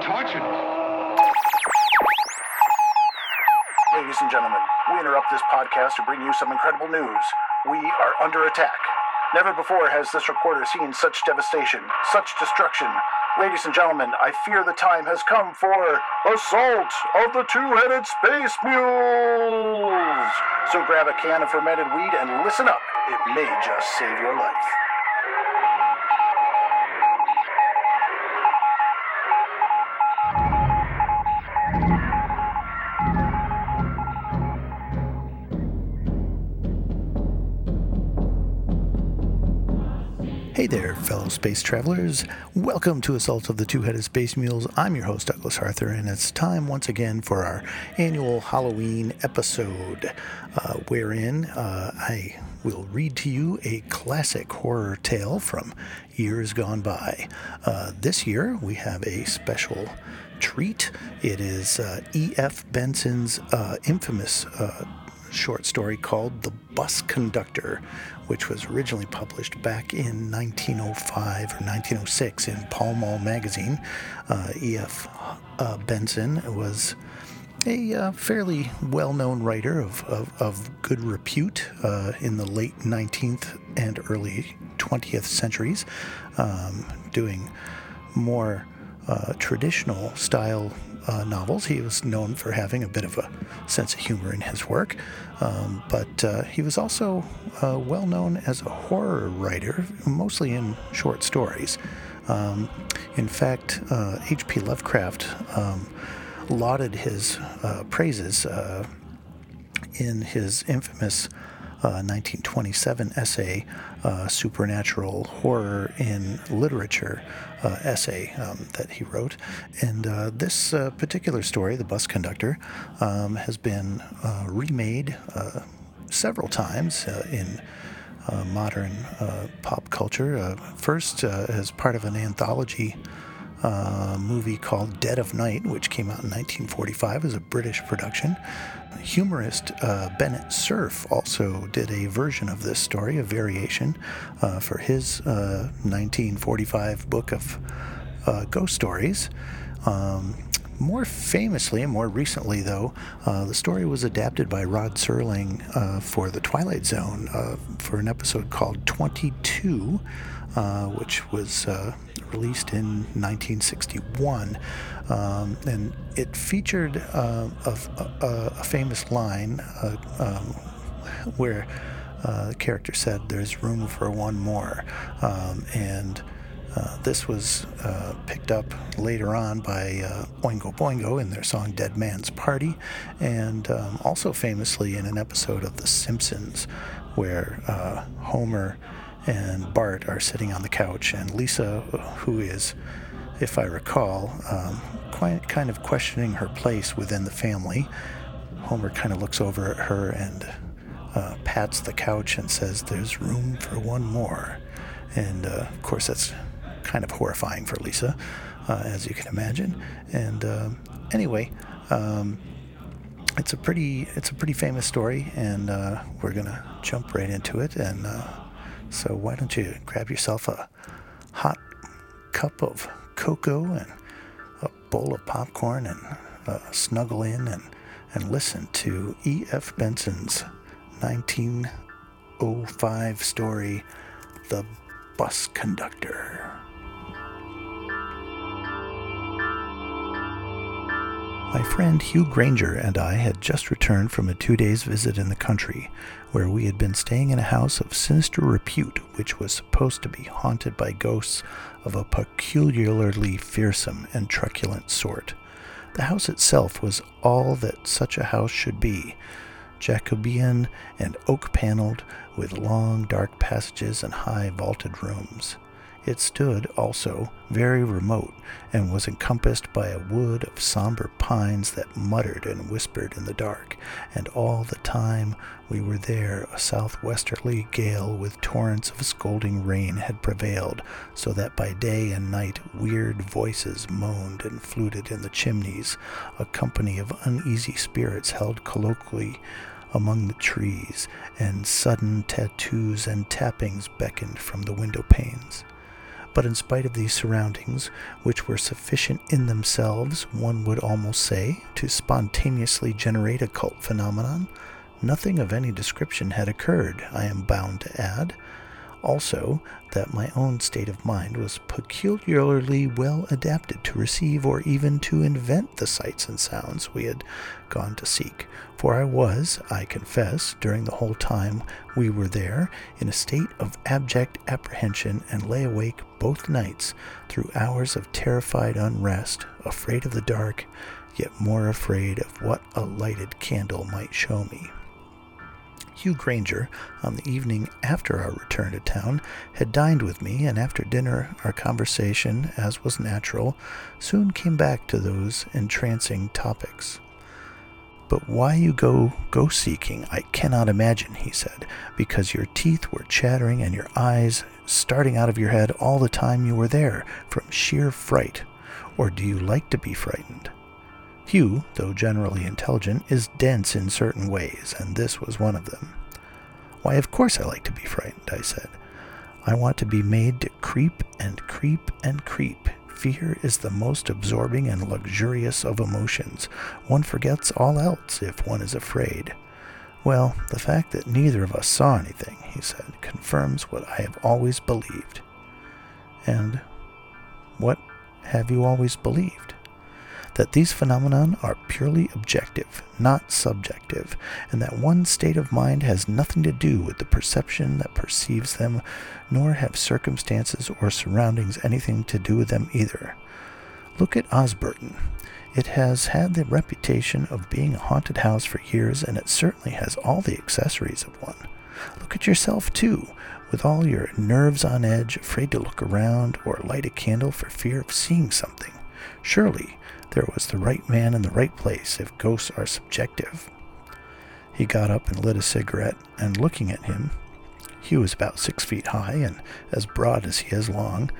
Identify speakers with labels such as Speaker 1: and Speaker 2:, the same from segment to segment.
Speaker 1: tortured.
Speaker 2: Ladies and gentlemen, we interrupt this podcast to bring you some incredible news. We are under attack. Never before has this reporter seen such devastation, such destruction. Ladies and gentlemen, I fear the time has come for Assault of the Two-Headed Space Mules! So grab a can of fermented weed and listen up. It may just save your life.
Speaker 3: Fellow space travelers. Welcome to Assault of the Two Headed Space Mules. I'm your host, Douglas Arthur, and it's time once again for our annual Halloween episode, uh, wherein uh, I will read to you a classic horror tale from years gone by. Uh, this year, we have a special treat. It is uh, E.F. Benson's uh, infamous uh, short story called The Bus Conductor, which was originally published back in 1905 or 1906 in Pall Mall magazine. Uh, E.F. Uh, Benson was a uh, fairly well known writer of, of, of good repute uh, in the late 19th and early 20th centuries, um, doing more uh, traditional style uh, novels. He was known for having a bit of a sense of humor in his work, um, but uh, he was also uh, well known as a horror writer, mostly in short stories. Um, in fact, H.P. Uh, Lovecraft um, lauded his uh, praises uh, in his infamous 1927 essay, Supernatural Horror in Literature, uh, essay um, that he wrote. And uh, this uh, particular story, The Bus Conductor, um, has been uh, remade uh, several times uh, in modern pop culture. first, as part of an anthology. movie called Dead of Night, which came out in 1945 as a British production humorist uh, Bennett Cerf also did a version of this story, a variation, uh, for his uh, 1945 book of uh, ghost stories. Um, more famously and more recently, though, uh, the story was adapted by Rod Serling uh, for The Twilight Zone for an episode called 22, which was released in 1961. Um, and it featured uh, a, a, a, famous line uh, um, where uh, the character said, There's room for one more. Um, and uh, this was uh, picked up later on by uh, Oingo Boingo in their song Dead Man's Party, and um, also famously in an episode of The Simpsons where uh, Homer and Bart are sitting on the couch, and Lisa, who is, if I recall, um, quite kind of questioning her place within the family. Homer kind of looks over at her and uh, pats the couch and says, "There's room for one more," and uh, of course that's kind of horrifying for Lisa, uh, as you can imagine. And uh, anyway. Um, it's a pretty it's a pretty famous story, and uh, we're gonna jump right into it and uh, so why don't you grab yourself a hot cup of cocoa and a bowl of popcorn and uh, snuggle in and, and listen to E.F. Benson's 1905 story, The Bus Conductor. My friend Hugh Granger and I had just returned from a two days visit in the country, where we had been staying in a house of sinister repute which was supposed to be haunted by ghosts of a peculiarly fearsome and truculent sort. The house itself was all that such a house should be Jacobean and oak paneled, with long dark passages and high vaulted rooms. It stood, also, very remote, and was encompassed by a wood of somber pines that muttered and whispered in the dark, and all the time we were there a southwesterly gale with torrents of scalding rain had prevailed, so that by day and night weird voices moaned and fluted in the chimneys, a company of uneasy spirits held colloquy among the trees, and sudden tattoos and tappings beckoned from the window panes. But in spite of these surroundings, which were sufficient in themselves, one would almost say, to spontaneously generate a cult phenomenon, nothing of any description had occurred, I am bound to add. Also, that my own state of mind was peculiarly well adapted to receive or even to invent the sights and sounds we had gone to seek, for I was, I confess, during the whole time we were there, in a state of abject apprehension and lay awake both nights through hours of terrified unrest, afraid of the dark, yet more afraid of what a lighted candle might show me. Hugh Granger, on the evening after our return to town, had dined with me, and after dinner our conversation, as was natural, soon came back to those entrancing topics. But why you go ghost seeking, I cannot imagine, he said, because your teeth were chattering and your eyes starting out of your head all the time you were there from sheer fright. Or do you like to be frightened? Hugh, though generally intelligent, is dense in certain ways, and this was one of them. Why, of course I like to be frightened, I said. I want to be made to creep and creep and creep. Fear is the most absorbing and luxurious of emotions. One forgets all else if one is afraid. Well, the fact that neither of us saw anything, he said, confirms what I have always believed. And what have you always believed? That these phenomena are purely objective, not subjective, and that one state of mind has nothing to do with the perception that perceives them, nor have circumstances or surroundings anything to do with them either. Look at Osburton. It has had the reputation of being a haunted house for years, and it certainly has all the accessories of one. Look at yourself, too, with all your nerves on edge, afraid to look around or light a candle for fear of seeing something. Surely there was the right man in the right place if ghosts are subjective. He got up and lit a cigarette, and looking at him, he was about six feet high and as broad as he is long.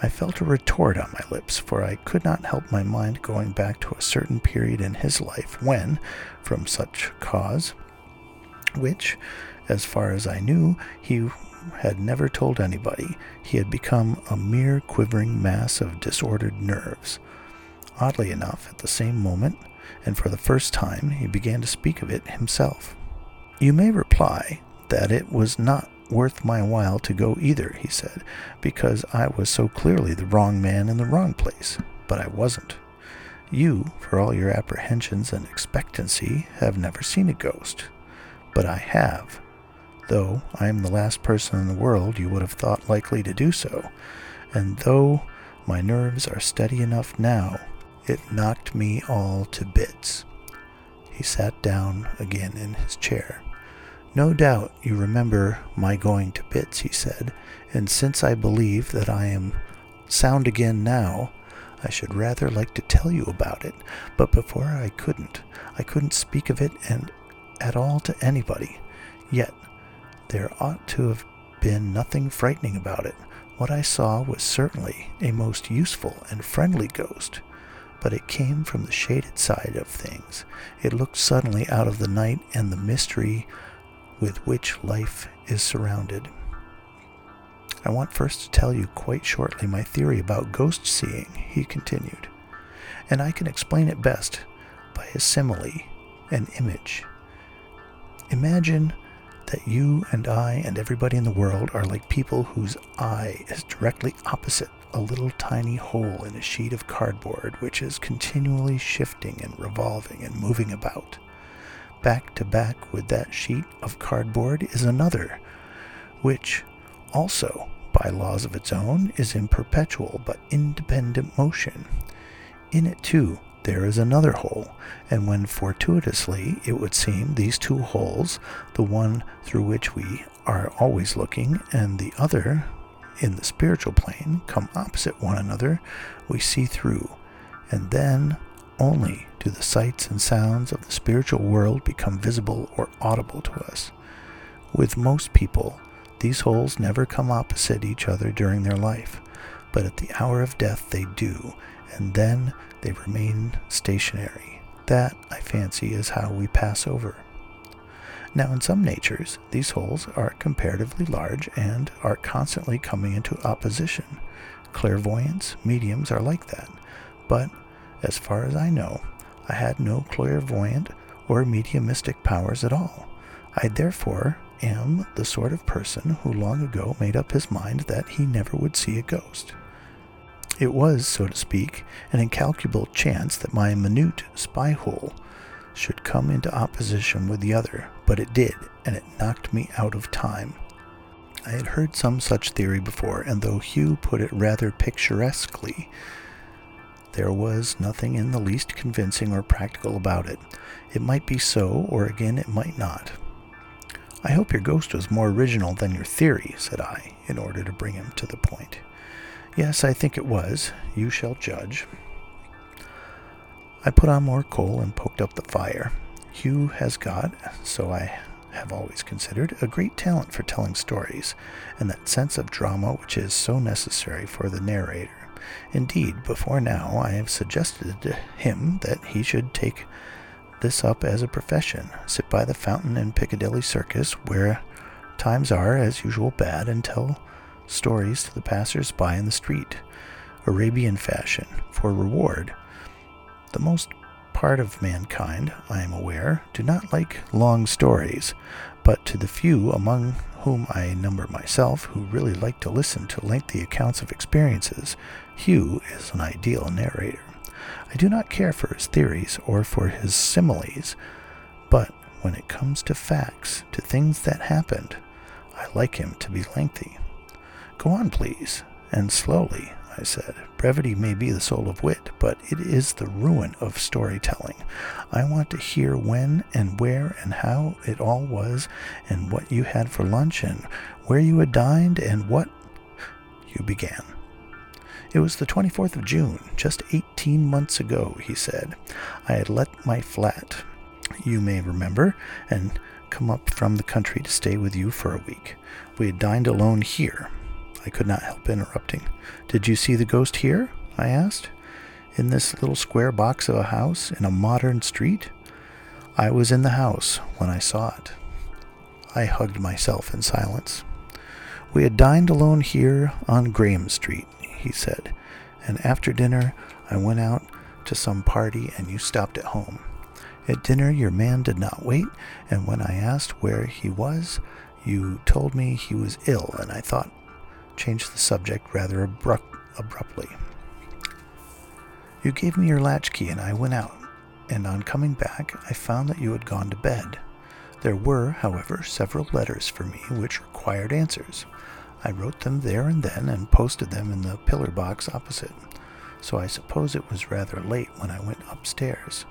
Speaker 3: I felt a retort on my lips, for I could not help my mind going back to a certain period in his life when, from such cause, which, as far as I knew, he had never told anybody, he had become a mere quivering mass of disordered nerves. Oddly enough, at the same moment, and for the first time, he began to speak of it himself. You may reply that it was not worth my while to go either, he said, because I was so clearly the wrong man in the wrong place. But I wasn't. You, for all your apprehensions and expectancy, have never seen a ghost. But I have, though I am the last person in the world you would have thought likely to do so, and though my nerves are steady enough now it knocked me all to bits. He sat down again in his chair. No doubt you remember my going to bits, he said, and since I believe that I am sound again now, I should rather like to tell you about it, but before I couldn't. I couldn't speak of it and at all to anybody. Yet there ought to have been nothing frightening about it. What I saw was certainly a most useful and friendly ghost but it came from the shaded side of things. It looked suddenly out of the night and the mystery with which life is surrounded. I want first to tell you quite shortly my theory about ghost seeing, he continued, and I can explain it best by a simile, an image. Imagine that you and I and everybody in the world are like people whose eye is directly opposite a little tiny hole in a sheet of cardboard which is continually shifting and revolving and moving about. Back to back with that sheet of cardboard is another, which also, by laws of its own, is in perpetual but independent motion. In it, too, there is another hole, and when fortuitously, it would seem, these two holes, the one through which we are always looking, and the other in the spiritual plane come opposite one another, we see through, and then only do the sights and sounds of the spiritual world become visible or audible to us. With most people, these holes never come opposite each other during their life, but at the hour of death they do, and then they remain stationary. That, I fancy, is how we pass over. Now, in some natures, these holes are comparatively large and are constantly coming into opposition. Clairvoyants, mediums are like that. But, as far as I know, I had no clairvoyant or mediumistic powers at all. I therefore am the sort of person who long ago made up his mind that he never would see a ghost. It was, so to speak, an incalculable chance that my minute spy hole should come into opposition with the other, but it did, and it knocked me out of time. I had heard some such theory before, and though Hugh put it rather picturesquely, there was nothing in the least convincing or practical about it. It might be so, or again it might not. I hope your ghost was more original than your theory, said I, in order to bring him to the point. Yes, I think it was. You shall judge. I put on more coal and poked up the fire. Hugh has got, so I have always considered, a great talent for telling stories, and that sense of drama which is so necessary for the narrator. Indeed, before now I have suggested to him that he should take this up as a profession, sit by the fountain in Piccadilly Circus, where times are, as usual, bad, and tell stories to the passers by in the street, Arabian fashion, for reward. The most part of mankind, I am aware, do not like long stories, but to the few among whom I number myself who really like to listen to lengthy accounts of experiences, Hugh is an ideal narrator. I do not care for his theories or for his similes, but when it comes to facts, to things that happened, I like him to be lengthy. Go on, please, and slowly, I said. Brevity may be the soul of wit, but it is the ruin of storytelling. I want to hear when and where and how it all was, and what you had for lunch, and where you had dined, and what. You began. It was the 24th of June, just 18 months ago, he said. I had let my flat, you may remember, and come up from the country to stay with you for a week. We had dined alone here. I could not help interrupting. Did you see the ghost here? I asked. In this little square box of a house in a modern street? I was in the house when I saw it. I hugged myself in silence. We had dined alone here on Graham Street, he said, and after dinner I went out to some party and you stopped at home. At dinner, your man did not wait, and when I asked where he was, you told me he was ill, and I thought changed the subject rather abrupt, abruptly. You gave me your latchkey and I went out, and on coming back, I found that you had gone to bed. There were, however, several letters for me which required answers. I wrote them there and then and posted them in the pillar box opposite, so I suppose it was rather late when I went upstairs.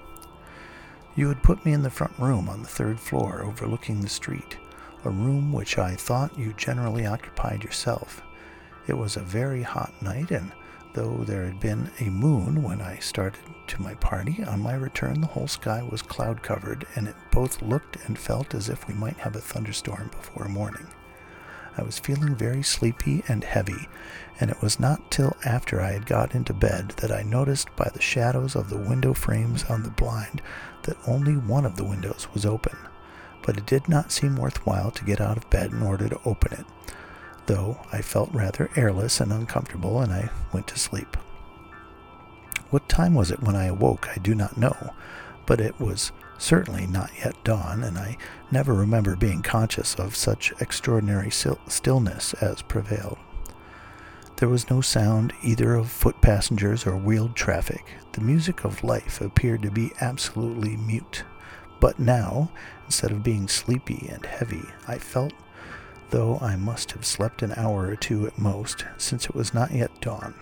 Speaker 3: You had put me in the front room on the third floor overlooking the street, a room which I thought you generally occupied yourself. It was a very hot night, and though there had been a moon when I started to my party, on my return the whole sky was cloud covered, and it both looked and felt as if we might have a thunderstorm before morning. I was feeling very sleepy and heavy, and it was not till after I had got into bed that I noticed by the shadows of the window frames on the blind that only one of the windows was open. But it did not seem worthwhile to get out of bed in order to open it though I felt rather airless and uncomfortable, and I went to sleep. What time was it when I awoke, I do not know, but it was certainly not yet dawn, and I never remember being conscious of such extraordinary stillness as prevailed. There was no sound either of foot passengers or wheeled traffic. The music of life appeared to be absolutely mute. But now, instead of being sleepy and heavy, I felt though I must have slept an hour or two at most, since it was not yet dawn.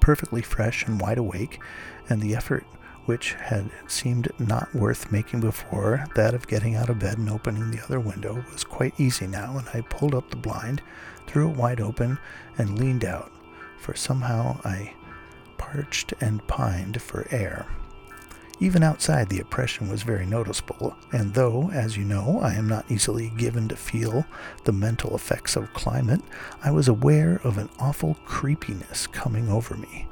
Speaker 3: Perfectly fresh and wide awake, and the effort which had seemed not worth making before, that of getting out of bed and opening the other window, was quite easy now, and I pulled up the blind, threw it wide open, and leaned out, for somehow I parched and pined for air. Even outside, the oppression was very noticeable, and though, as you know, I am not easily given to feel the mental effects of climate, I was aware of an awful creepiness coming over me.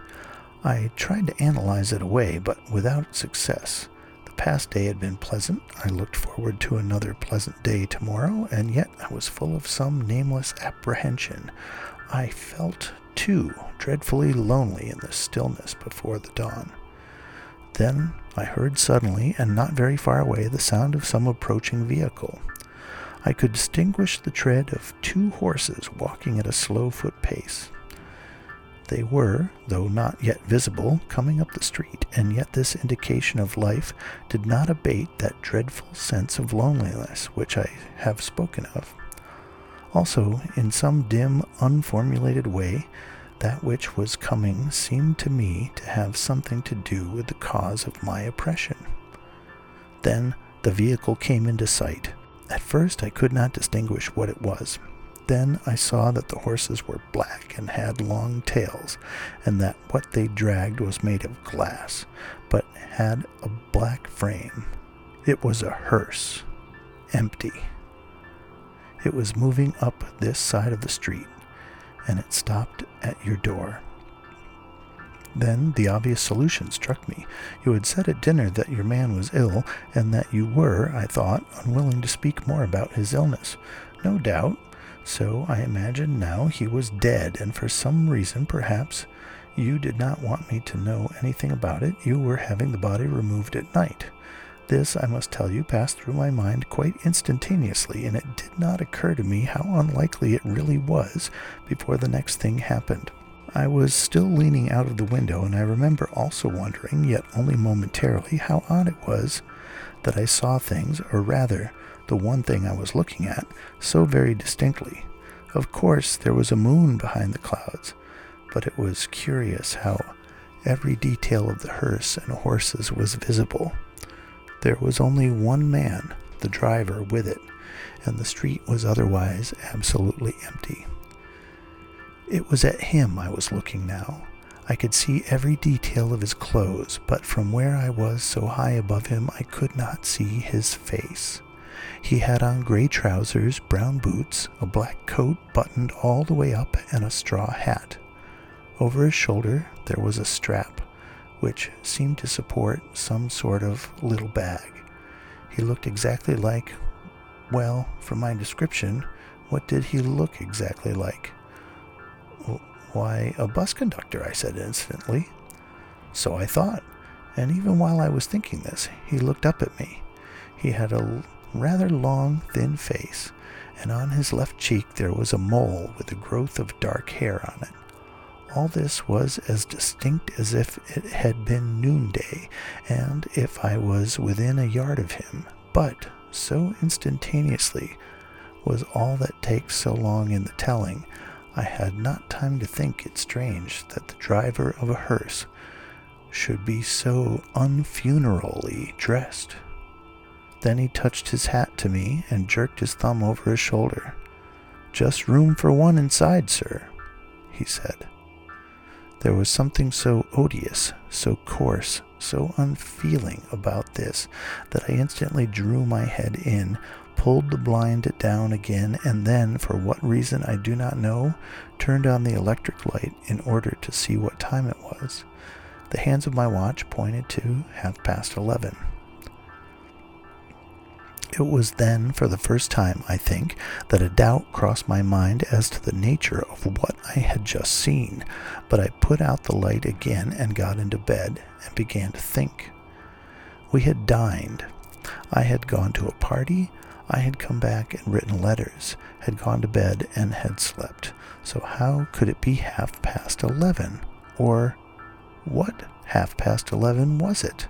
Speaker 3: I tried to analyze it away, but without success. The past day had been pleasant. I looked forward to another pleasant day tomorrow, and yet I was full of some nameless apprehension. I felt, too, dreadfully lonely in the stillness before the dawn. Then I heard suddenly, and not very far away, the sound of some approaching vehicle. I could distinguish the tread of two horses walking at a slow foot pace. They were, though not yet visible, coming up the street, and yet this indication of life did not abate that dreadful sense of loneliness which I have spoken of. Also, in some dim, unformulated way, that which was coming seemed to me to have something to do with the cause of my oppression. Then the vehicle came into sight. At first I could not distinguish what it was. Then I saw that the horses were black and had long tails, and that what they dragged was made of glass, but had a black frame. It was a hearse, empty. It was moving up this side of the street, and it stopped at your door. Then the obvious solution struck me. You had said at dinner that your man was ill, and that you were, I thought, unwilling to speak more about his illness. No doubt, so I imagine now he was dead, and for some reason, perhaps, you did not want me to know anything about it. You were having the body removed at night. This, I must tell you, passed through my mind quite instantaneously, and it did not occur to me how unlikely it really was before the next thing happened. I was still leaning out of the window, and I remember also wondering, yet only momentarily, how odd it was that I saw things, or rather, the one thing I was looking at, so very distinctly. Of course, there was a moon behind the clouds, but it was curious how every detail of the hearse and horses was visible. There was only one man, the driver, with it, and the street was otherwise absolutely empty. It was at him I was looking now. I could see every detail of his clothes, but from where I was so high above him, I could not see his face. He had on gray trousers, brown boots, a black coat buttoned all the way up, and a straw hat. Over his shoulder there was a strap, which seemed to support some sort of little bag. He looked exactly like, well, from my description, what did he look exactly like? Why, a bus conductor, I said instantly. So I thought, and even while I was thinking this, he looked up at me. He had a rather long, thin face, and on his left cheek there was a mole with a growth of dark hair on it. All this was as distinct as if it had been noonday, and if I was within a yard of him, but so instantaneously was all that takes so long in the telling, I had not time to think it strange that the driver of a hearse should be so unfunerally dressed. Then he touched his hat to me and jerked his thumb over his shoulder. Just room for one inside, sir, he said. There was something so odious, so coarse, so unfeeling about this that I instantly drew my head in, pulled the blind down again, and then, for what reason I do not know, turned on the electric light in order to see what time it was. The hands of my watch pointed to half past eleven. It was then, for the first time, I think, that a doubt crossed my mind as to the nature of what I had just seen, but I put out the light again and got into bed and began to think. We had dined. I had gone to a party. I had come back and written letters, had gone to bed and had slept. So how could it be half past eleven? Or what half past eleven was it?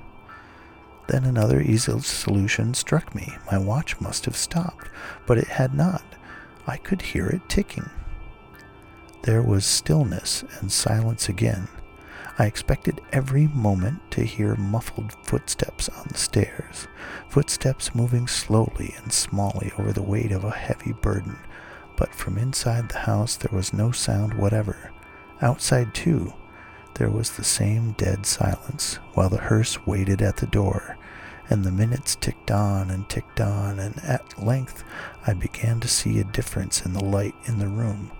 Speaker 3: Then another easy solution struck me. My watch must have stopped, but it had not. I could hear it ticking. There was stillness and silence again. I expected every moment to hear muffled footsteps on the stairs, footsteps moving slowly and smallly over the weight of a heavy burden. But from inside the house there was no sound whatever. Outside, too, there was the same dead silence while the hearse waited at the door, and the minutes ticked on and ticked on, and at length I began to see a difference in the light in the room.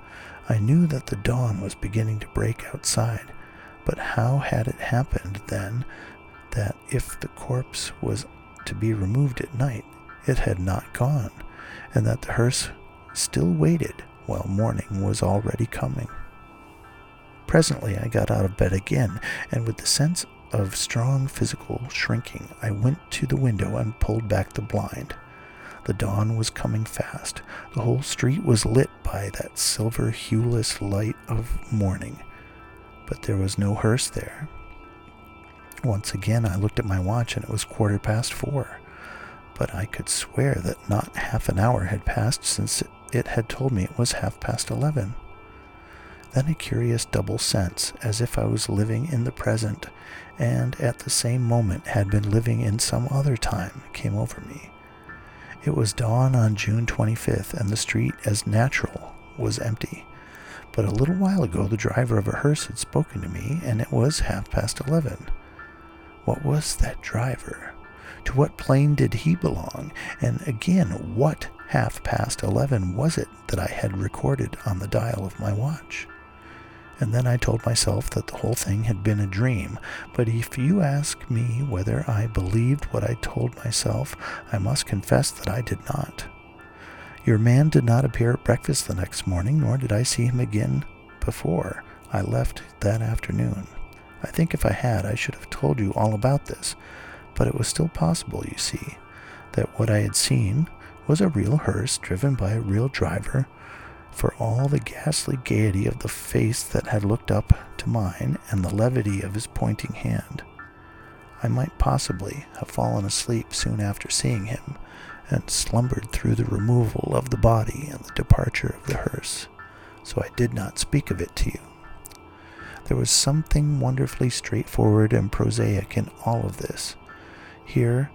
Speaker 3: I knew that the dawn was beginning to break outside, but how had it happened then that if the corpse was to be removed at night, it had not gone, and that the hearse still waited while morning was already coming. Presently I got out of bed again, and with the sense of strong physical shrinking, I went to the window and pulled back the blind. The dawn was coming fast. The whole street was lit by that silver hueless light of morning, but there was no hearse there. Once again I looked at my watch and it was quarter past four, but I could swear that not half an hour had passed since it had told me it was half past eleven. Then a curious double sense, as if I was living in the present and at the same moment had been living in some other time, came over me. It was dawn on June 25th, and the street, as natural, was empty. But a little while ago, the driver of a hearse had spoken to me, and it was half past eleven. What was that driver? To what plane did he belong? And again, what half past eleven was it that I had recorded on the dial of my watch? And then I told myself that the whole thing had been a dream. But if you ask me whether I believed what I told myself, I must confess that I did not. Your man did not appear at breakfast the next morning, nor did I see him again before I left that afternoon. I think if I had, I should have told you all about this, but it was still possible, you see, that what I had seen was a real hearse driven by a real driver for all the ghastly gaiety of the face that had looked up to mine and the levity of his pointing hand. I might possibly have fallen asleep soon after seeing him and slumbered through the removal of the body and the departure of the hearse, so I did not speak of it to you. There was something wonderfully straightforward and prosaic in all of this. Here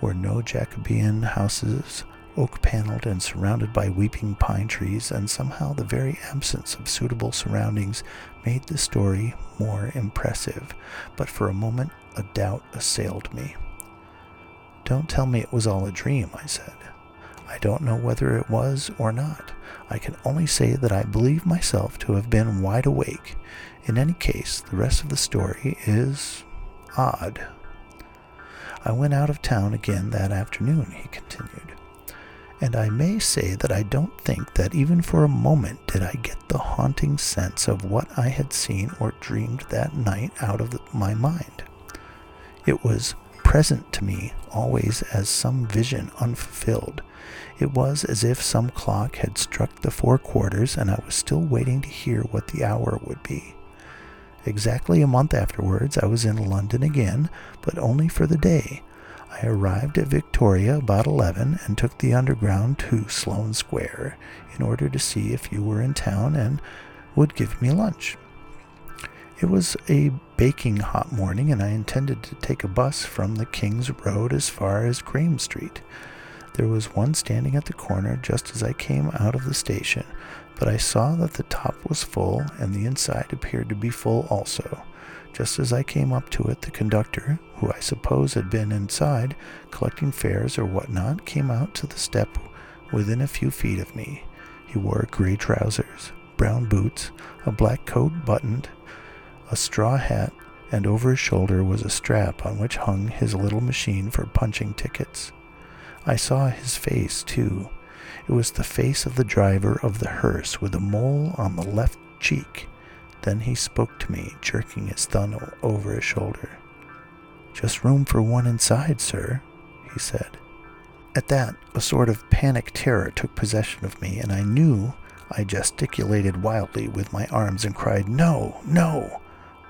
Speaker 3: were no Jacobean houses oak paneled and surrounded by weeping pine trees, and somehow the very absence of suitable surroundings made the story more impressive. But for a moment, a doubt assailed me. Don't tell me it was all a dream, I said. I don't know whether it was or not. I can only say that I believe myself to have been wide awake. In any case, the rest of the story is odd. I went out of town again that afternoon, he continued and I may say that I don't think that even for a moment did I get the haunting sense of what I had seen or dreamed that night out of the, my mind. It was present to me always as some vision unfulfilled. It was as if some clock had struck the four quarters and I was still waiting to hear what the hour would be. Exactly a month afterwards, I was in London again, but only for the day, I arrived at Victoria about 11 and took the Underground to Sloane Square in order to see if you were in town and would give me lunch. It was a baking hot morning, and I intended to take a bus from the King's Road as far as Graham Street. There was one standing at the corner just as I came out of the station, but I saw that the top was full and the inside appeared to be full also. Just as I came up to it, the conductor, who I suppose had been inside collecting fares or whatnot, came out to the step within a few feet of me. He wore gray trousers, brown boots, a black coat buttoned, a straw hat, and over his shoulder was a strap on which hung his little machine for punching tickets. I saw his face, too. It was the face of the driver of the hearse with a mole on the left cheek then he spoke to me, jerking his thumb over his shoulder. Just room for one inside, sir, he said. At that, a sort of panic terror took possession of me, and I knew I gesticulated wildly with my arms and cried, No, no!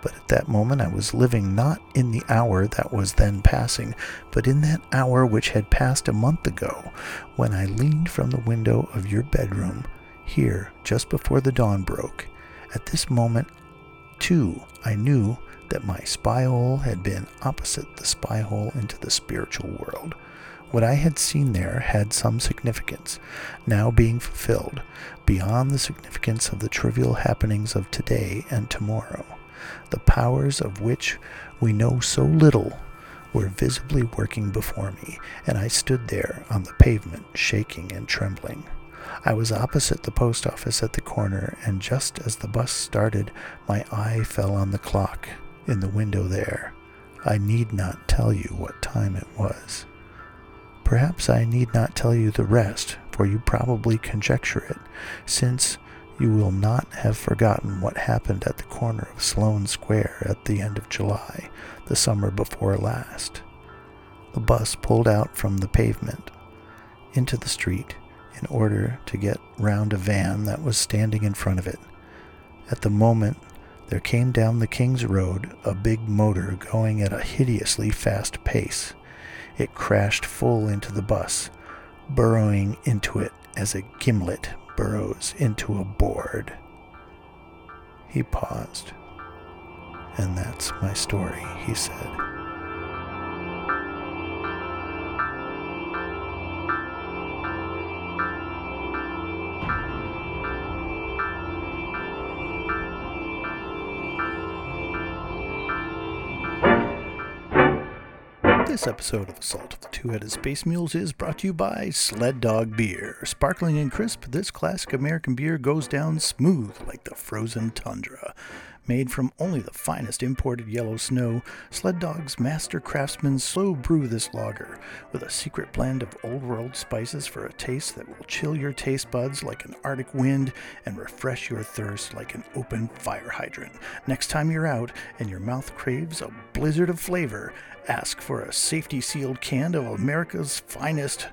Speaker 3: But at that moment I was living not in the hour that was then passing, but in that hour which had passed a month ago, when I leaned from the window of your bedroom, here, just before the dawn broke, at this moment, too, I knew that my spy hole had been opposite the spy hole into the spiritual world. What I had seen there had some significance, now being fulfilled, beyond the significance of the trivial happenings of today and tomorrow. The powers of which we know so little were visibly working before me, and I stood there on the pavement, shaking and trembling. I was opposite the post office at the corner, and just as the bus started, my eye fell on the clock in the window there. I need not tell you what time it was. Perhaps I need not tell you the rest, for you probably conjecture it, since you will not have forgotten what happened at the corner of Sloane Square at the end of July, the summer before last. The bus pulled out from the pavement into the street in order to get round a van that was standing in front of it. At the moment, there came down the King's Road a big motor going at a hideously fast pace. It crashed full into the bus, burrowing into it as a gimlet burrows into a board. He paused. And that's my story, he said. This episode of Assault of the Two Headed Space Mules is brought to you by Sled Dog Beer. Sparkling and crisp, this classic American beer goes down smooth like the frozen tundra. Made from only the finest imported yellow snow, Sled Dog's master craftsmen slow brew this lager with a secret blend of old world spices for a taste that will chill your taste buds like an arctic wind and refresh your thirst like an open fire hydrant. Next time you're out and your mouth craves a blizzard of flavor, ask for a safety sealed can of America's finest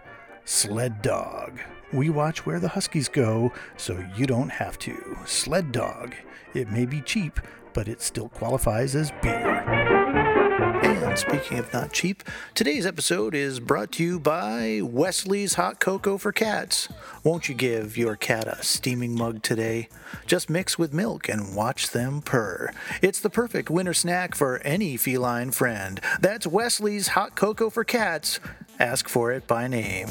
Speaker 3: Sled Dog. We watch where the Huskies go so you don't have to. Sled Dog. It may be cheap, but it still qualifies as beer. And speaking of not cheap, today's episode is brought to you by Wesley's Hot Cocoa for Cats. Won't you give your cat a steaming mug today? Just mix with milk and watch them purr. It's the perfect winter snack for any feline friend. That's Wesley's Hot Cocoa for Cats. Ask for it by name.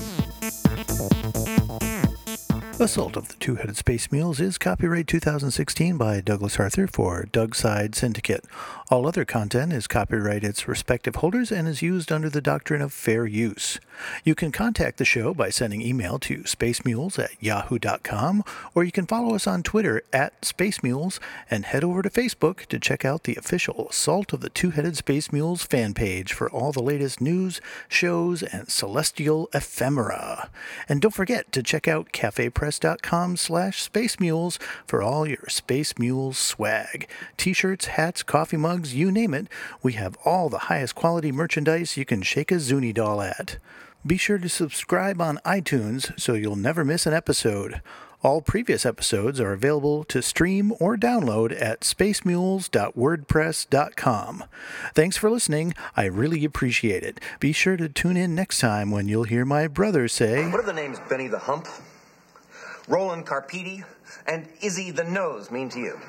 Speaker 3: Assault of the Two Headed Space Mules is copyright 2016 by Douglas Arthur for Dougside Syndicate. All other content is copyright its respective holders and is used under the doctrine of fair use. You can contact the show by sending email to spacemules at yahoo.com or you can follow us on Twitter at spacemules and head over to Facebook to check out the official Assault of the Two Headed Space Mules fan page for all the latest news, shows, and celestial ephemera. And don't forget to check out Cafe Press WordPress.com slash Space Mules for all your Space Mules swag. T-shirts, hats, coffee mugs, you name it. We have all the highest quality merchandise you can shake a Zuni doll at. Be sure to subscribe on iTunes so you'll never miss an episode. All previous episodes are available to stream or download at spacemules.wordpress.com. Thanks for listening. I really appreciate it. Be sure to tune in next time when you'll hear my brother say,
Speaker 1: What are the names Benny the Hump, Roland Carpidi, and Izzy the Nose mean to you?